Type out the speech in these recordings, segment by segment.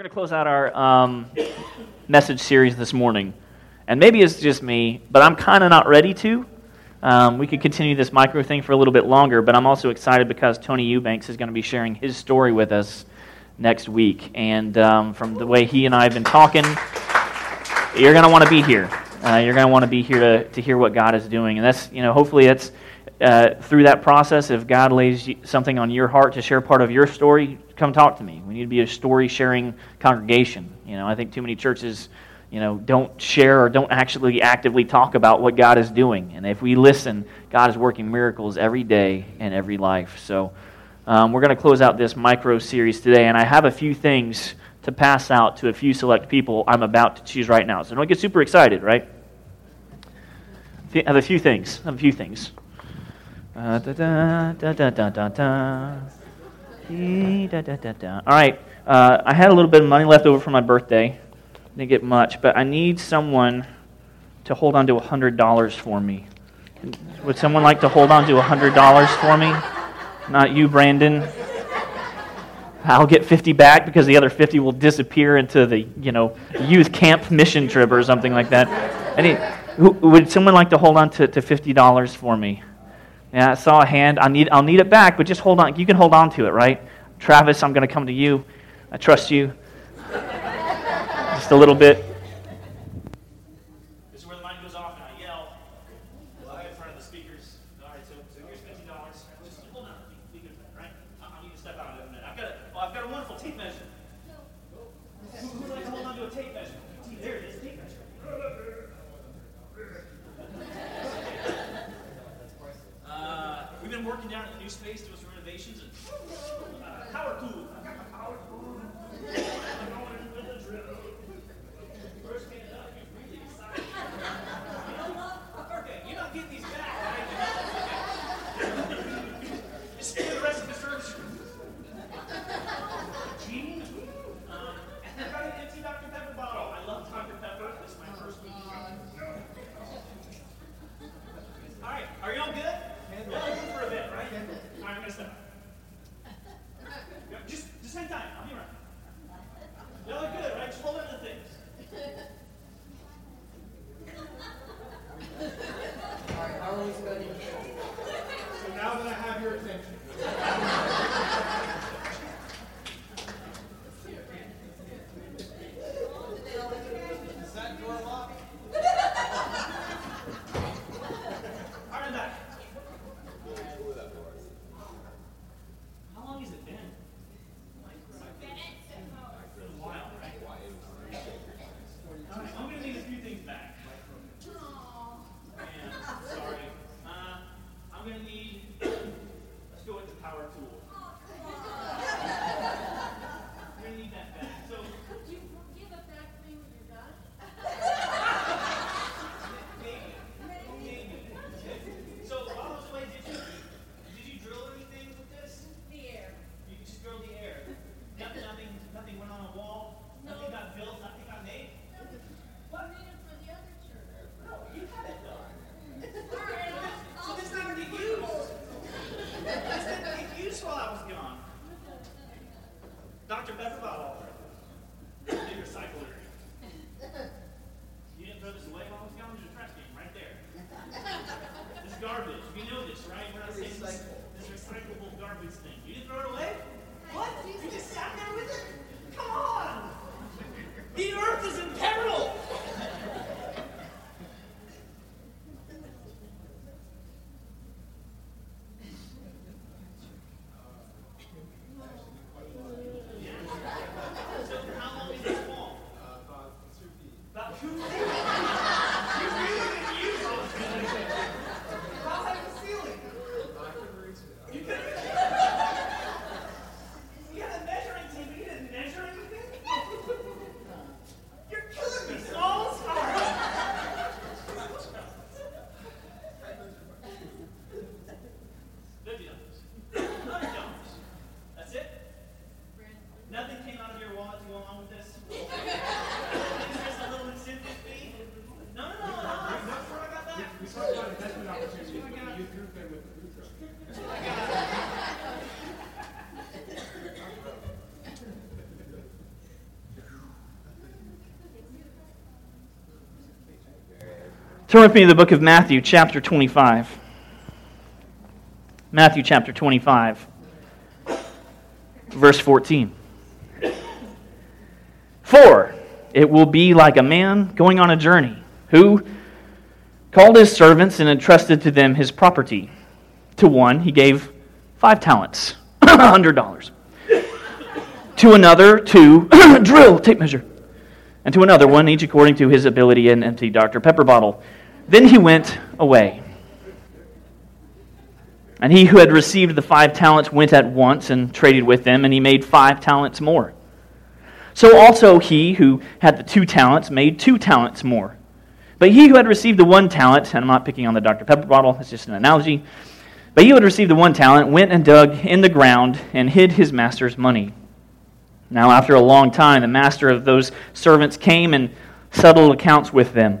We're going to close out our um, message series this morning. And maybe it's just me, but I'm kind of not ready to. Um, we could continue this micro thing for a little bit longer, but I'm also excited because Tony Eubanks is going to be sharing his story with us next week. And um, from the way he and I have been talking, you're going to want to be here. Uh, you're going to want to be here to, to hear what God is doing. And that's, you know, hopefully that's uh, through that process, if God lays something on your heart to share part of your story, come talk to me. We need to be a story sharing congregation. You know, I think too many churches, you know, don't share or don't actually actively talk about what God is doing. And if we listen, God is working miracles every day in every life. So um, we're going to close out this micro series today, and I have a few things to pass out to a few select people I'm about to choose right now. So don't get super excited, right? I have a few things. I have a few things. Uh, da, da, da, da, da, da. All right, uh, I had a little bit of money left over for my birthday. Didn't get much, but I need someone to hold on to $100 for me. Would someone like to hold on to $100 for me? Not you, Brandon. I'll get 50 back because the other 50 will disappear into the, you know, youth camp mission trip or something like that. Any, would someone like to hold on to, to $50 for me? Yeah, I saw a hand. I need, I'll need it back, but just hold on. You can hold on to it, right? Travis, I'm going to come to you. I trust you. just a little bit. Turn with me to the book of Matthew, chapter 25. Matthew chapter 25, verse 14. For it will be like a man going on a journey who called his servants and entrusted to them his property. To one he gave five talents, $100. to another, two, drill, tape measure. And to another one, each according to his ability, an empty Dr. Pepper bottle. Then he went away. And he who had received the five talents went at once and traded with them, and he made five talents more. So also he who had the two talents made two talents more. But he who had received the one talent, and I'm not picking on the Dr. Pepper bottle, it's just an analogy. But he who had received the one talent went and dug in the ground and hid his master's money. Now, after a long time, the master of those servants came and settled accounts with them.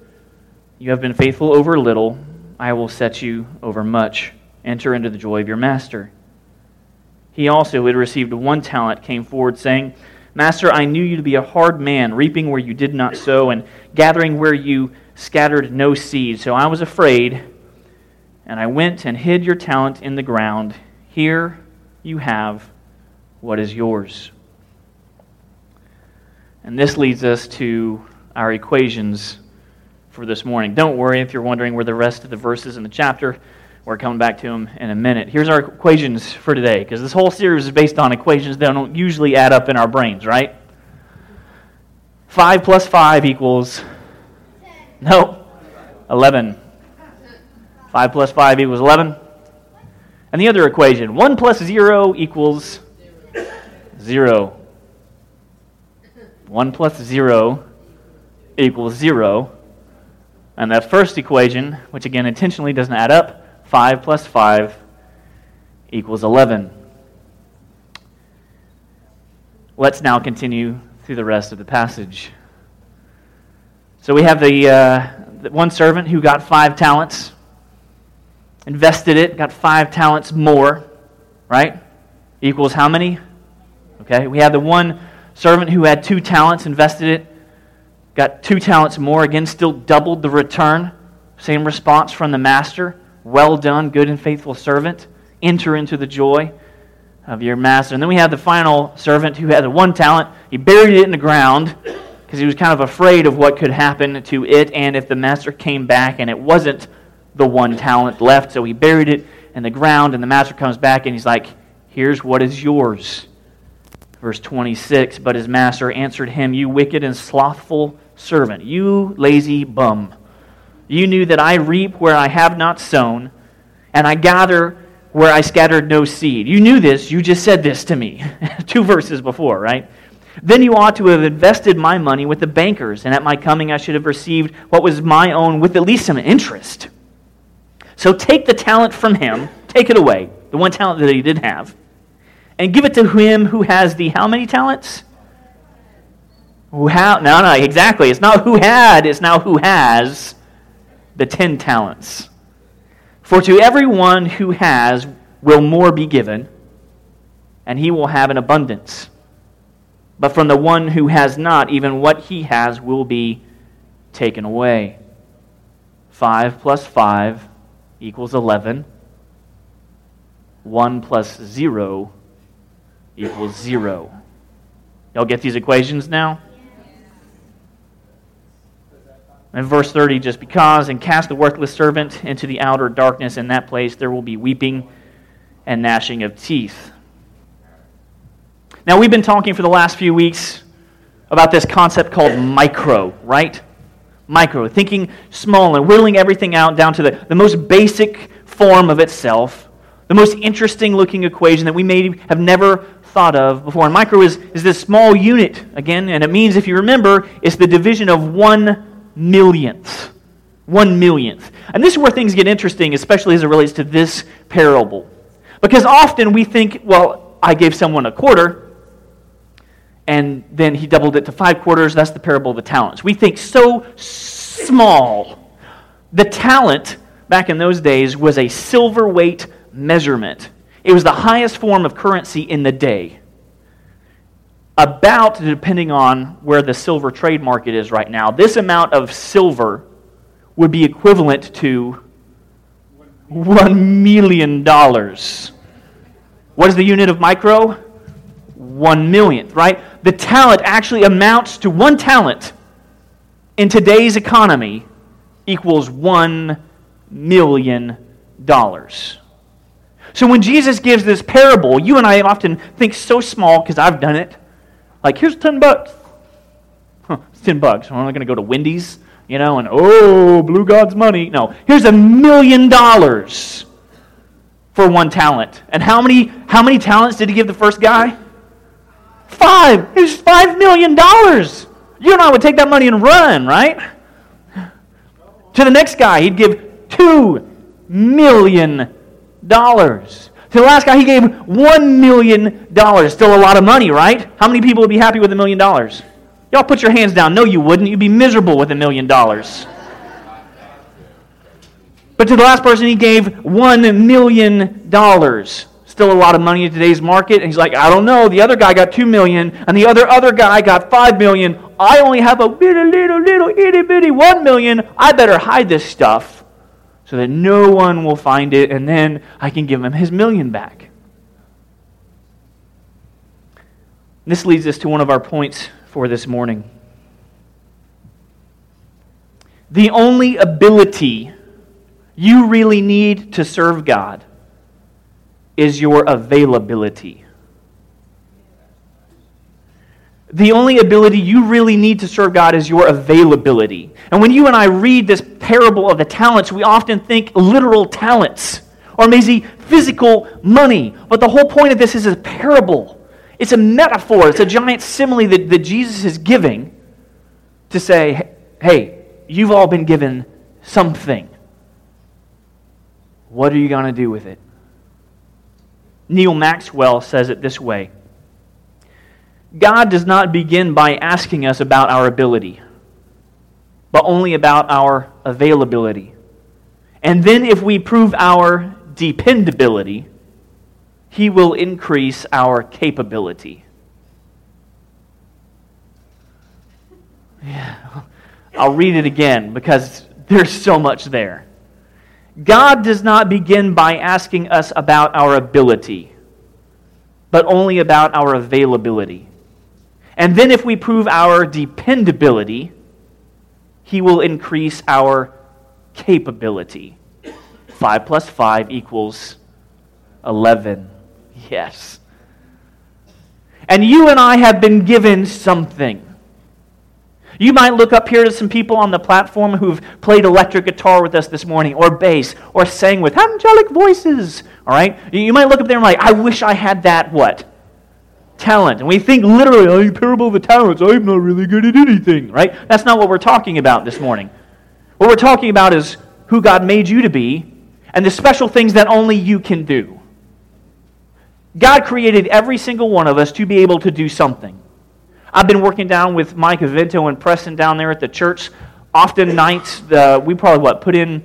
You have been faithful over little, I will set you over much. Enter into the joy of your master. He also, who had received one talent, came forward, saying, Master, I knew you to be a hard man, reaping where you did not sow, and gathering where you scattered no seed. So I was afraid, and I went and hid your talent in the ground. Here you have what is yours. And this leads us to our equations for this morning. Don't worry if you're wondering where the rest of the verses in the chapter. We're coming back to them in a minute. Here's our equations for today, because this whole series is based on equations that don't usually add up in our brains, right? 5 plus 5 equals. No. 11. 5 plus 5 equals 11. And the other equation 1 plus 0 equals 0. 1 plus 0 equals 0. And that first equation, which again intentionally doesn't add up, 5 plus 5 equals 11. Let's now continue through the rest of the passage. So we have the, uh, the one servant who got five talents, invested it, got five talents more, right? Equals how many? Okay, we have the one servant who had two talents, invested it, got two talents more, again, still doubled the return. Same response from the master. Well done, good and faithful servant. Enter into the joy of your master. And then we have the final servant who had the one talent. He buried it in the ground because he was kind of afraid of what could happen to it and if the master came back and it wasn't the one talent left. So he buried it in the ground, and the master comes back and he's like, Here's what is yours. Verse 26 But his master answered him, You wicked and slothful servant, you lazy bum. You knew that I reap where I have not sown, and I gather where I scattered no seed. You knew this, you just said this to me. Two verses before, right? Then you ought to have invested my money with the bankers, and at my coming I should have received what was my own with at least some interest. So take the talent from him, take it away, the one talent that he did have and give it to him who has the how many talents? Who ha- no, no, exactly. It's not who had, it's now who has the ten talents. For to everyone who has will more be given, and he will have an abundance. But from the one who has not, even what he has will be taken away. 5 plus 5 equals 11. 1 plus 0 equals zero. Y'all get these equations now? In verse 30, just because, and cast the worthless servant into the outer darkness, in that place there will be weeping and gnashing of teeth. Now, we've been talking for the last few weeks about this concept called micro, right? Micro, thinking small and whittling everything out down to the, the most basic form of itself, the most interesting looking equation that we may have never thought of before. And micro is, is this small unit, again, and it means, if you remember, it's the division of one millionth. One millionth. And this is where things get interesting, especially as it relates to this parable. Because often we think, well, I gave someone a quarter, and then he doubled it to five quarters. That's the parable of the talents. We think so small. The talent, back in those days, was a silver weight measurement, it was the highest form of currency in the day. About, depending on where the silver trade market is right now, this amount of silver would be equivalent to $1 million. What is the unit of micro? One millionth, right? The talent actually amounts to one talent in today's economy equals $1 million. So when Jesus gives this parable, you and I often think so small because I've done it. Like, here's 10 bucks. Huh, it's 10 bucks. I'm not going to go to Wendy's, you know, and oh, blew God's money. No, here's a million dollars for one talent. And how many, how many talents did he give the first guy? Five. It's five million dollars. You and I would take that money and run, right? To the next guy, he'd give two million dollars. To the last guy, he gave $1 million. Still a lot of money, right? How many people would be happy with a million dollars? Y'all put your hands down. No, you wouldn't. You'd be miserable with a million dollars. But to the last person, he gave $1 million. Still a lot of money in today's market. And he's like, I don't know. The other guy got 2 million, and the other other guy got 5 million. I only have a little, little, little, itty bitty 1 million. I better hide this stuff so that no one will find it, and then I can give him his million back. This leads us to one of our points for this morning. The only ability you really need to serve God is your availability. The only ability you really need to serve God is your availability. And when you and I read this parable of the talents, we often think literal talents or maybe physical money. But the whole point of this is a parable. It's a metaphor. It's a giant simile that, that Jesus is giving to say, hey, you've all been given something. What are you going to do with it? Neal Maxwell says it this way God does not begin by asking us about our ability, but only about our availability. And then, if we prove our dependability, He will increase our capability. Yeah. I'll read it again because there's so much there. God does not begin by asking us about our ability, but only about our availability. And then, if we prove our dependability, He will increase our capability. 5 plus 5 equals 11. Yes. And you and I have been given something. You might look up here to some people on the platform who've played electric guitar with us this morning, or bass, or sang with angelic voices. All right? You might look up there and like, I wish I had that what? Talent. And we think literally, oh, parable of the talents, I'm not really good at anything, right? That's not what we're talking about this morning. What we're talking about is who God made you to be and the special things that only you can do. God created every single one of us to be able to do something. I've been working down with Mike Avento and Preston down there at the church. Often nights, uh, we probably, what, put in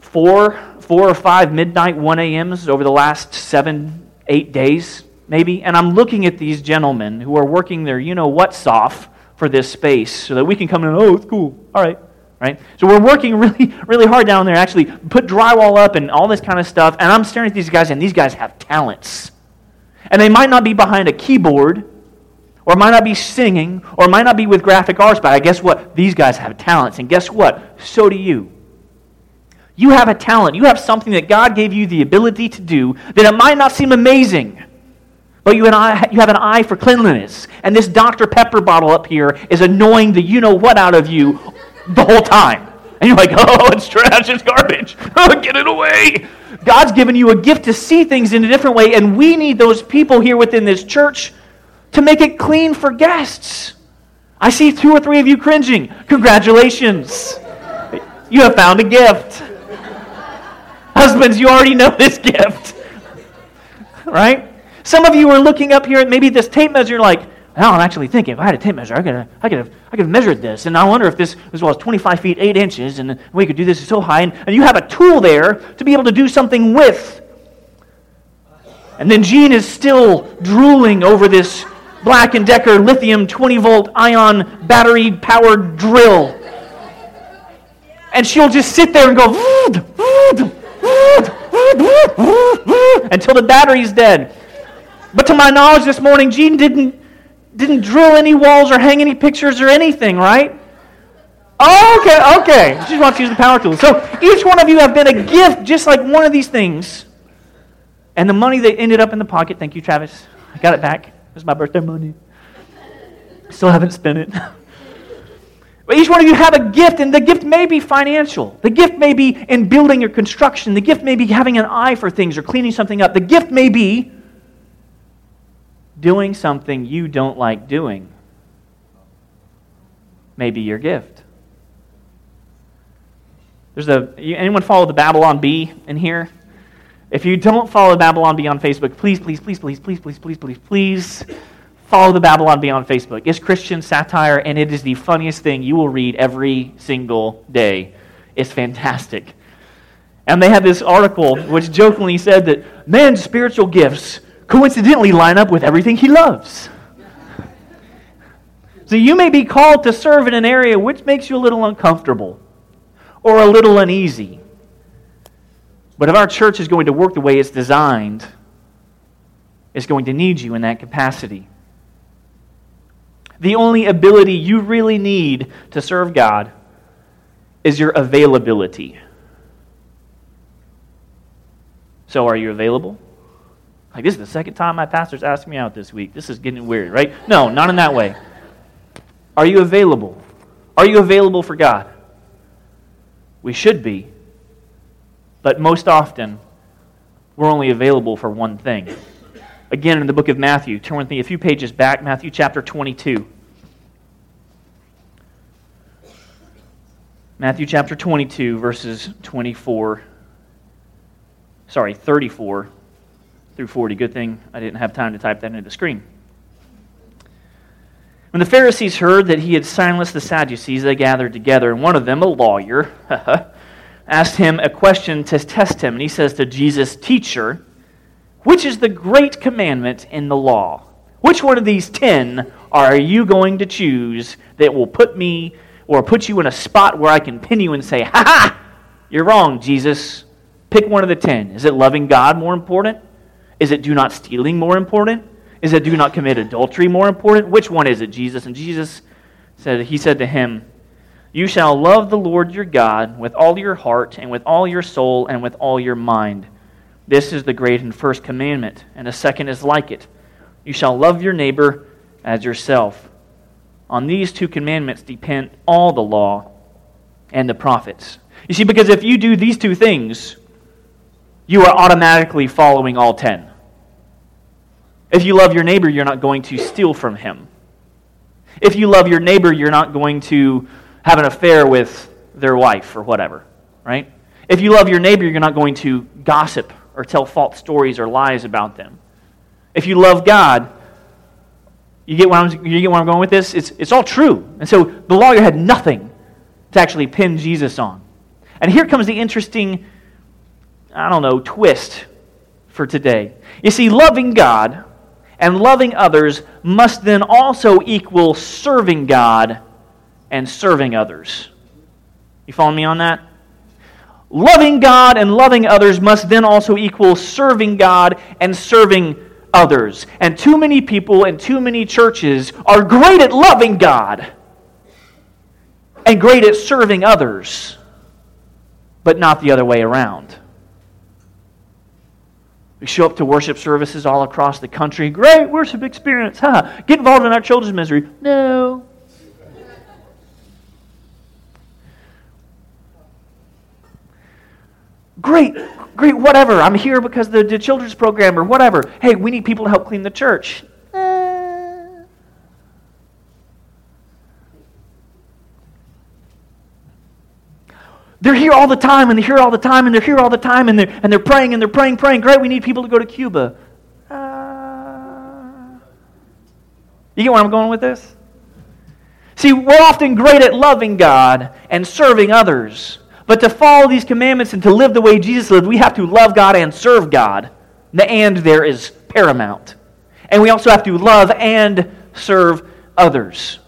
four, four or five midnight 1 a.m.s over the last seven, eight days maybe, and I'm looking at these gentlemen who are working their you know what's off for this space so that we can come in, oh, it's cool. All right. Right? So we're working really, really hard down there, actually put drywall up and all this kind of stuff. And I'm staring at these guys, and these guys have talents. And they might not be behind a keyboard, or might not be singing, or might not be with graphic arts, but I guess what? These guys have talents. And guess what? So do you. You have a talent. You have something that God gave you the ability to do that it might not seem amazing. But you, and I, you have an eye for cleanliness. And this Dr. Pepper bottle up here is annoying the you know what out of you the whole time. And you're like, oh, it's trash, it's garbage. Get it away. God's given you a gift to see things in a different way, and we need those people here within this church to make it clean for guests. I see two or three of you cringing. Congratulations. You have found a gift. Husbands, you already know this gift. right? Some of you are looking up here at maybe this tape measure, you're like, now I'm actually thinking, if I had a tape measure, I could have, I could have, I could have measured this. And I wonder if this as well as 25 feet, 8 inches, and we could do this is so high. And, and you have a tool there to be able to do something with. And then Jean is still drooling over this Black & Decker lithium 20-volt ion battery-powered drill. And she'll just sit there and go until the battery's dead. But to my knowledge this morning, Jean didn't, didn't drill any walls or hang any pictures or anything, right? Oh, okay, okay. She just wants to use the power tool. So each one of you have been a gift just like one of these things. And the money that ended up in the pocket, thank you, Travis. I got it back. It was my birthday money. Still haven't spent it. But each one of you have a gift, and the gift may be financial. The gift may be in building or construction. The gift may be having an eye for things or cleaning something up. The gift may be doing something you don't like doing. Maybe your gift. There's a anyone follow the Babylon Bee in here? If you don't follow Babylon Bee on Facebook, please, please, please, please, please, please, please, please, please follow the Babylon Bee on Facebook. It's Christian satire, and it is the funniest thing you will read every single day. It's fantastic. And they had this article which jokingly said that man's spiritual gifts coincidentally line up with everything he loves. So you may be called to serve in an area which makes you a little uncomfortable or a little uneasy. But if our church is going to work the way it's designed, it's going to need you in that capacity. The only ability you really need to serve God is your availability. So, are you available? Like, this is the second time my pastor's asked me out this week. This is getting weird, right? No, not in that way. Are you available? Are you available for God? We should be. But most often, we're only available for one thing again in the book of Matthew. Turn with me a few pages back, Matthew chapter 22. Matthew chapter 22, verses 24. Sorry, 34 through 40. Good thing I didn't have time to type that into the screen. When the Pharisees heard that he had silenced the Sadducees, they gathered together, and one of them, a lawyer, asked him a question to test him. And he says to Jesus, Teacher, which is the great commandment in the law? Which one of these ten are you going to choose that will put me or put you in a spot where I can pin you and say, Ha ha! You're wrong, Jesus. Pick one of the ten. Is it loving God more important? Is it do not stealing more important? Is it do not commit adultery more important? Which one is it, Jesus? And Jesus said, He said to him, You shall love the Lord your God with all your heart and with all your soul and with all your mind this is the great and first commandment, and a second is like it. You shall love your neighbor as yourself. On these two commandments depend all the law and the prophets. You see, because if you do these two things, you are automatically following all ten. If you love your neighbor, you're not going to steal from him. If you love your neighbor, you're not going to have an affair with their wife or whatever, right? If you love your neighbor, you're not going to gossip or tell false stories or lies about them. If you love God, you get where I'm, you get where I'm going with this? It's, it's all true. And so the lawyer had nothing to actually pin Jesus on. And here comes the interesting, I don't know, twist for today. You see, loving God and loving others must then also equal serving God and serving others. You follow me on that? Loving God and loving others must then also equal serving God and serving others. And too many people and too many churches are great at loving God and great at serving others, but not the other way around. We show up to worship services all across the country. Great worship experience, huh? Get involved in our children's ministry. No. Great, great, whatever. I'm here because the, the children's program or whatever. Hey, we need people to help clean the church. Uh. They're here all the time, and they're here all the time, and they're here all the time, and they're, and they're praying, and they're praying, praying. Great, we need people to go to Cuba. Uh, you get where I'm going with this? See, we're often great at loving God and serving others. But to follow these commandments and to live the way Jesus lived, we have to love God and serve God. The and there is paramount. And we also have to love and serve others.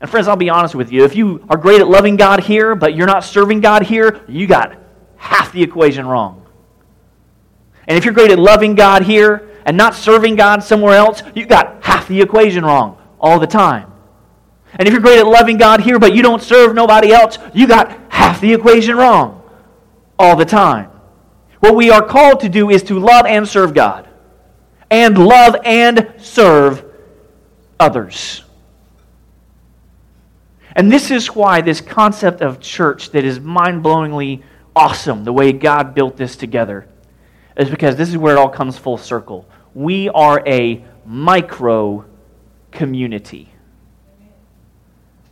And friends, I'll be honest with you. If you are great at loving God here, but you're not serving God here, you got half the equation wrong. And if you're great at loving God here and not serving God somewhere else, you got half the equation wrong all the time. And if you're great at loving God here, but you don't serve nobody else, you got half the equation wrong all the time. What we are called to do is to love and serve God, and love and serve others. And this is why this concept of church that is mind blowingly awesome, the way God built this together, is because this is where it all comes full circle. We are a micro community.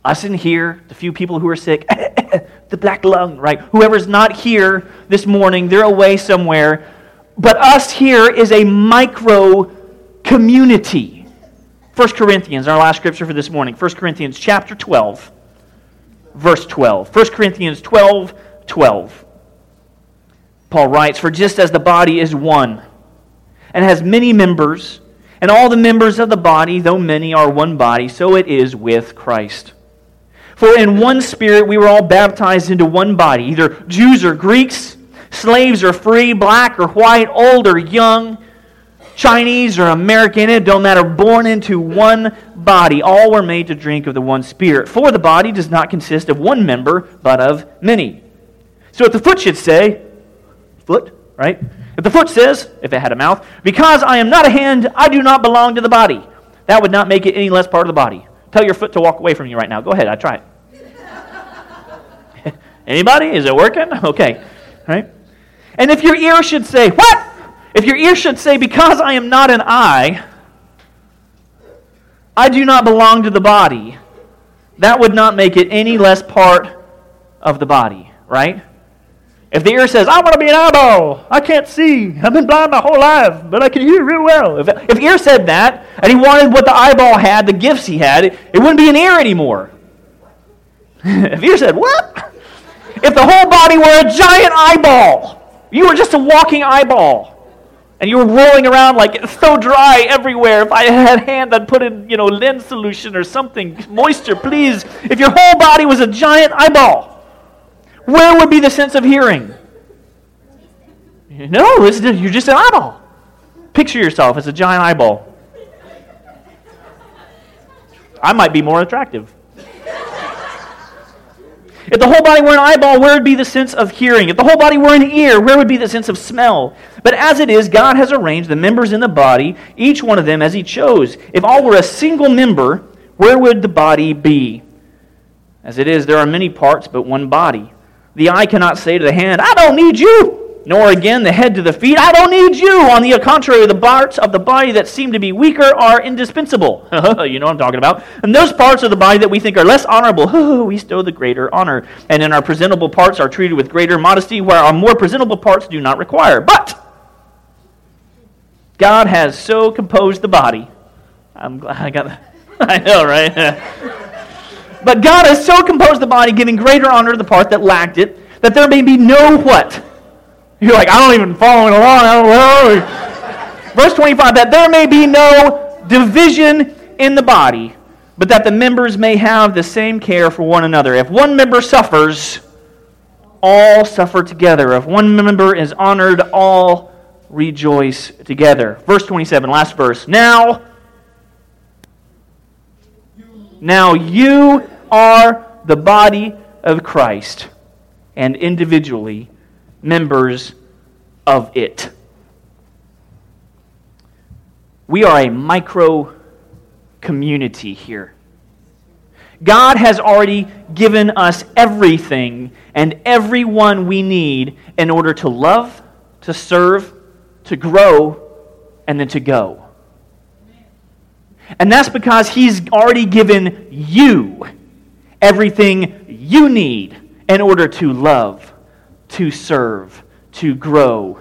Us in here, the few people who are sick, the black lung, right? Whoever's not here this morning, they're away somewhere. But us here is a micro community. 1 Corinthians, our last scripture for this morning. 1 Corinthians chapter 12 verse 12. 1 Corinthians 12 12. Paul writes, For just as the body is one and has many members, and all the members of the body, though many, are one body, so it is with Christ. For in one spirit we were all baptized into one body, either Jews or Greeks, slaves or free, black or white, old or young Chinese or American, it don't matter, born into one body. All were made to drink of the one Spirit. For the body does not consist of one member, but of many. So if the foot should say, foot, right? If the foot says, if it had a mouth, because I am not a hand, I do not belong to the body, that would not make it any less part of the body. Tell your foot to walk away from you right now. Go ahead, I try it. Anybody? Is it working? Okay. Right? And if your ear should say, What? If your ear should say, Because I am not an eye, I do not belong to the body, that would not make it any less part of the body, right? If the ear says, I want to be an eyeball, I can't see, I've been blind my whole life, but I can hear real well. If, if ear said that, and he wanted what the eyeball had, the gifts he had, it, it wouldn't be an ear anymore. if ear said, What? If the whole body were a giant eyeball, you were just a walking eyeball and you were rolling around like it's so dry everywhere. If I had hand, I'd put in, you know, lens solution or something, moisture, please. If your whole body was a giant eyeball, where would be the sense of hearing? No, you're just an eyeball. Picture yourself as a giant eyeball. I might be more attractive. If the whole body were an eyeball, where would be the sense of hearing? If the whole body were an ear, where would be the sense of smell? But as it is, God has arranged the members in the body, each one of them as He chose. If all were a single member, where would the body be? As it is, there are many parts, but one body. The eye cannot say to the hand, I don't need you nor again the head to the feet. I don't need you. On the contrary, the parts of the body that seem to be weaker are indispensable. you know what I'm talking about. And those parts of the body that we think are less honorable, we stow the greater honor. And in our presentable parts are treated with greater modesty, where our more presentable parts do not require. But God has so composed the body. I'm glad I got that. I know, right? but God has so composed the body, giving greater honor to the part that lacked it, that there may be no what? You're like, I don't even following along. I don't know. Verse 25, that there may be no division in the body, but that the members may have the same care for one another. If one member suffers, all suffer together. If one member is honored, all rejoice together. Verse 27, last verse. Now, now you are the body of Christ, and individually members of it. We are a micro community here. God has already given us everything and everyone we need in order to love, to serve, to grow, and then to go. And that's because He's already given you everything you need in order to love, to serve, to grow,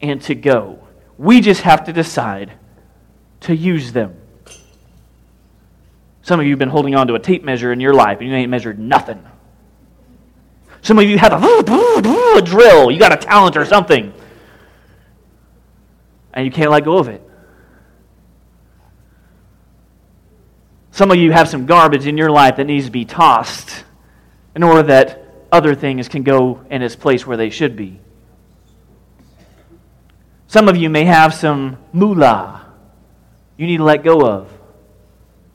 and to go. We just have to decide to use them. Some of you have been holding on to a tape measure in your life and you ain't measured nothing. Some of you have a, a drill, you got a talent or something, and you can't let go of it. Some of you have some garbage in your life that needs to be tossed in order that other things can go in its place where they should be. Some of you may have some moolah you need to let go of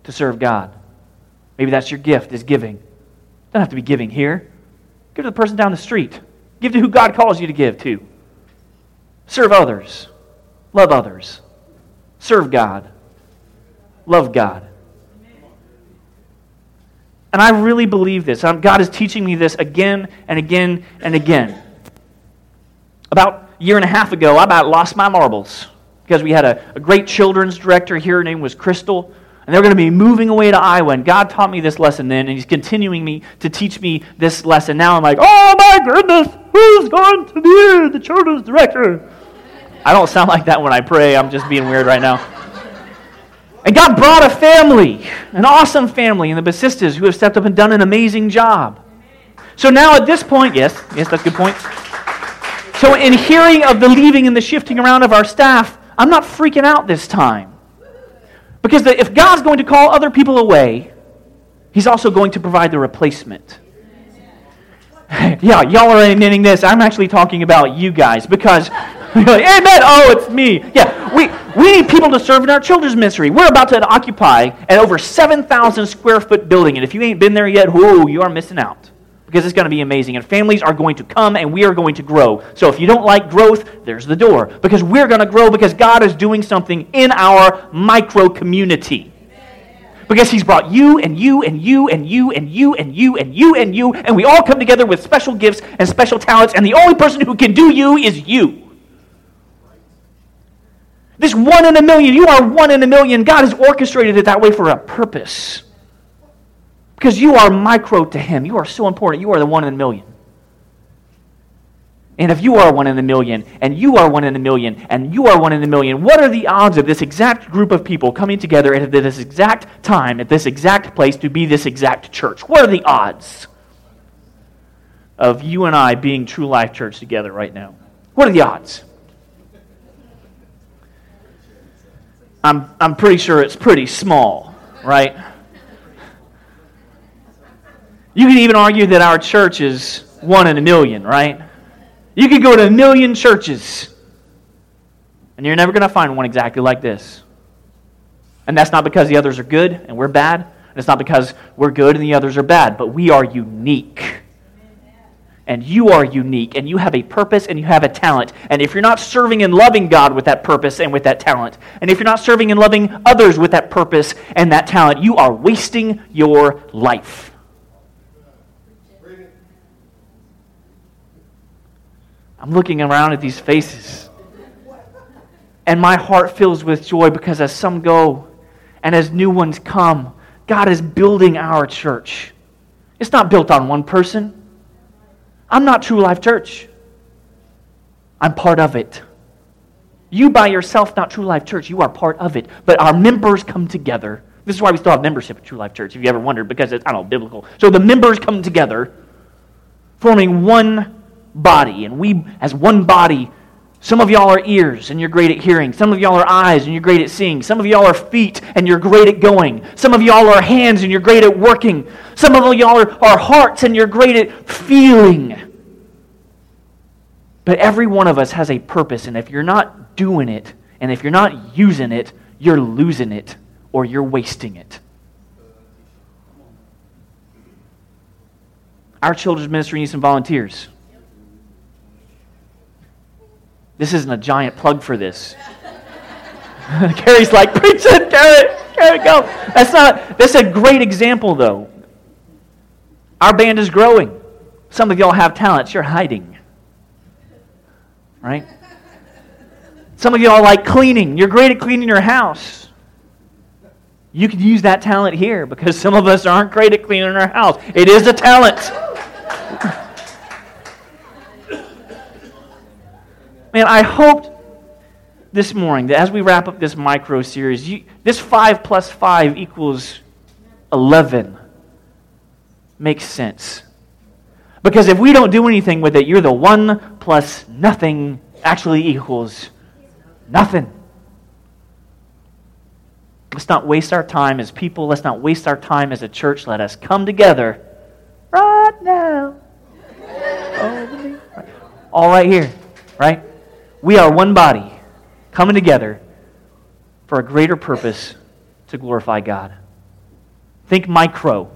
to serve God. Maybe that's your gift, is giving. Don't have to be giving here. Give to the person down the street. Give to who God calls you to give to. Serve others. Love others. Serve God. Love God. And I really believe this. Um, God is teaching me this again and again and again. About a year and a half ago, I about lost my marbles because we had a, a great children's director here. Her name was Crystal. And they're going to be moving away to Iowa. And God taught me this lesson then, and He's continuing me to teach me this lesson. Now I'm like, oh my goodness, who's going to be the children's director? I don't sound like that when I pray. I'm just being weird right now. And God brought a family, an awesome family in the Basistas who have stepped up and done an amazing job. So now at this point, yes, yes, that's a good point. So in hearing of the leaving and the shifting around of our staff, I'm not freaking out this time. Because the, if God's going to call other people away, He's also going to provide the replacement. yeah, y'all are admitting this. I'm actually talking about you guys because, amen, oh, it's me. Yeah, we, we need people to serve in our children's ministry. We're about to occupy an over 7,000 square foot building. And if you ain't been there yet, whoa, you are missing out. Because it's going to be amazing. And families are going to come and we are going to grow. So if you don't like growth, there's the door. Because we're going to grow because God is doing something in our micro community. Because he's brought you and you and you and you and you and you and you and you, and we all come together with special gifts and special talents, and the only person who can do you is you. This one in a million, you are one in a million. God has orchestrated it that way for a purpose. Because you are micro to Him. You are so important. You are the one in a million. And if you are one in a million, and you are one in a million, and you are one in a million, what are the odds of this exact group of people coming together at this exact time, at this exact place, to be this exact church? What are the odds of you and I being True Life Church together right now? What are the odds? I'm, I'm pretty sure it's pretty small, right? You can even argue that our church is one in a million, right? You could go to a million churches, and you're never going to find one exactly like this. And that's not because the others are good and we're bad. And it's not because we're good and the others are bad, but we are unique and you are unique and you have a purpose and you have a talent. And if you're not serving and loving God with that purpose and with that talent, and if you're not serving and loving others with that purpose and that talent, you are wasting your life. I'm looking around at these faces. And my heart fills with joy because as some go and as new ones come, God is building our church. It's not built on one person. I'm not True Life Church. I'm part of it. You by yourself, not True Life Church, you are part of it. But our members come together. This is why we still have membership at True Life Church, if you ever wondered, because it's, I don't know, biblical. So the members come together, forming one body. And we, as one body, some of y'all are ears and you're great at hearing. Some of y'all are eyes and you're great at seeing. Some of y'all are feet and you're great at going. Some of y'all are hands and you're great at working. Some of y'all are, are hearts and you're great at feeling. But every one of us has a purpose, and if you're not doing it, and if you're not using it, you're losing it or you're wasting it. Our children's ministry needs some volunteers. This isn't a giant plug for this. Carrie's like, preach it, Carrie, Carrie, go. That's not, that's a great example, though. Our band is growing. Some of y'all have talents you're hiding. Right? Some of y'all like cleaning. You're great at cleaning your house. You could use that talent here because some of us aren't great at cleaning our house. It is a talent. Man, I hoped this morning that as we wrap up this micro series, you, this 5 plus 5 equals 11 makes sense. Because if we don't do anything with it, you're the 1 plus nothing actually equals nothing. Let's not waste our time as people. Let's not waste our time as a church. Let us come together right now. All right here, right? We are one body coming together for a greater purpose to glorify God. Think micro,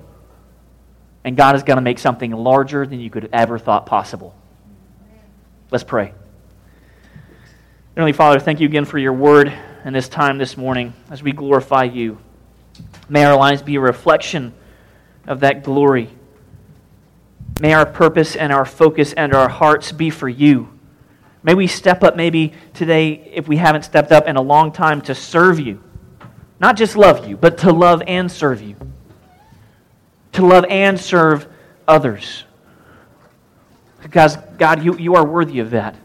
and God is going to make something larger than you could ever thought possible. Let's pray. Heavenly Father, thank you again for your word and this time this morning as we glorify you. May our lives be a reflection of that glory. May our purpose and our focus and our hearts be for you. May we step up, maybe today, if we haven't stepped up in a long time, to serve you. Not just love you, but to love and serve you. To love and serve others. Because, God, you, you are worthy of that.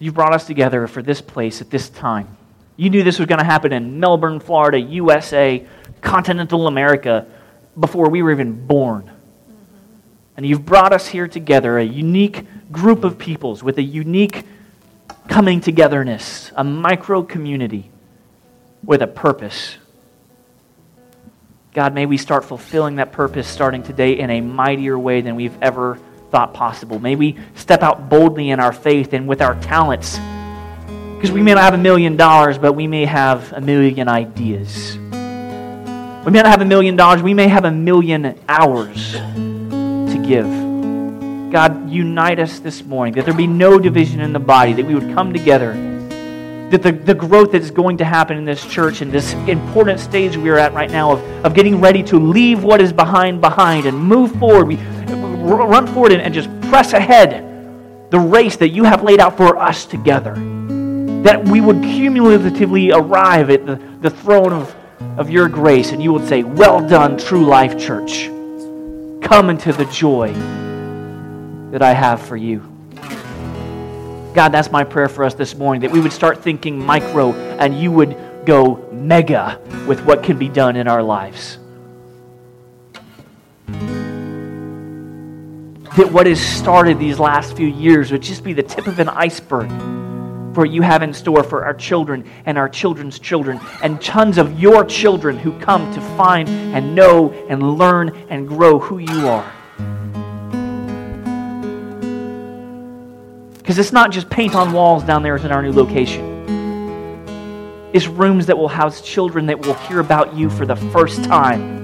You brought us together for this place at this time. You knew this was going to happen in Melbourne, Florida, USA, continental America, before we were even born. And you've brought us here together, a unique group of peoples with a unique coming togetherness, a micro community with a purpose. God, may we start fulfilling that purpose starting today in a mightier way than we've ever thought possible. May we step out boldly in our faith and with our talents. Because we may not have a million dollars, but we may have a million ideas. We may not have a million dollars, we may have a million hours give. God, unite us this morning, that there be no division in the body, that we would come together, that the, the growth that is going to happen in this church and this important stage we are at right now of, of getting ready to leave what is behind behind and move forward. We, run forward and, and just press ahead the race that you have laid out for us together. That we would cumulatively arrive at the, the throne of, of your grace and you would say, Well done, true life church. Come into the joy that I have for you. God, that's my prayer for us this morning that we would start thinking micro and you would go mega with what can be done in our lives. that what has started these last few years would just be the tip of an iceberg for you have in store for our children and our children's children and tons of your children who come to find and know and learn and grow who you are. Because it's not just paint on walls down there in our new location. It's rooms that will house children that will hear about you for the first time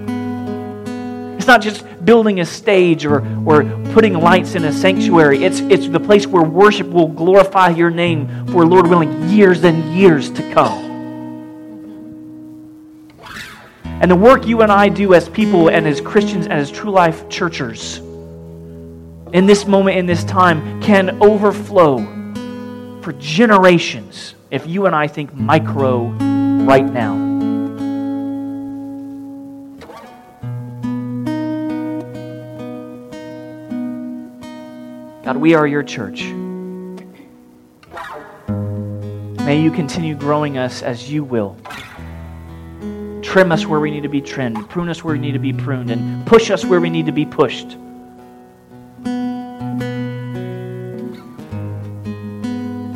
it's not just building a stage or, or putting lights in a sanctuary. It's, it's the place where worship will glorify your name for, Lord willing, years and years to come. And the work you and I do as people and as Christians and as true life churchers in this moment, in this time, can overflow for generations if you and I think micro right now. God, we are your church. May you continue growing us as you will. Trim us where we need to be trimmed, prune us where we need to be pruned, and push us where we need to be pushed.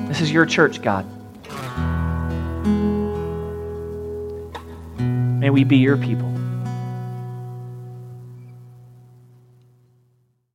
This is your church, God. May we be your people.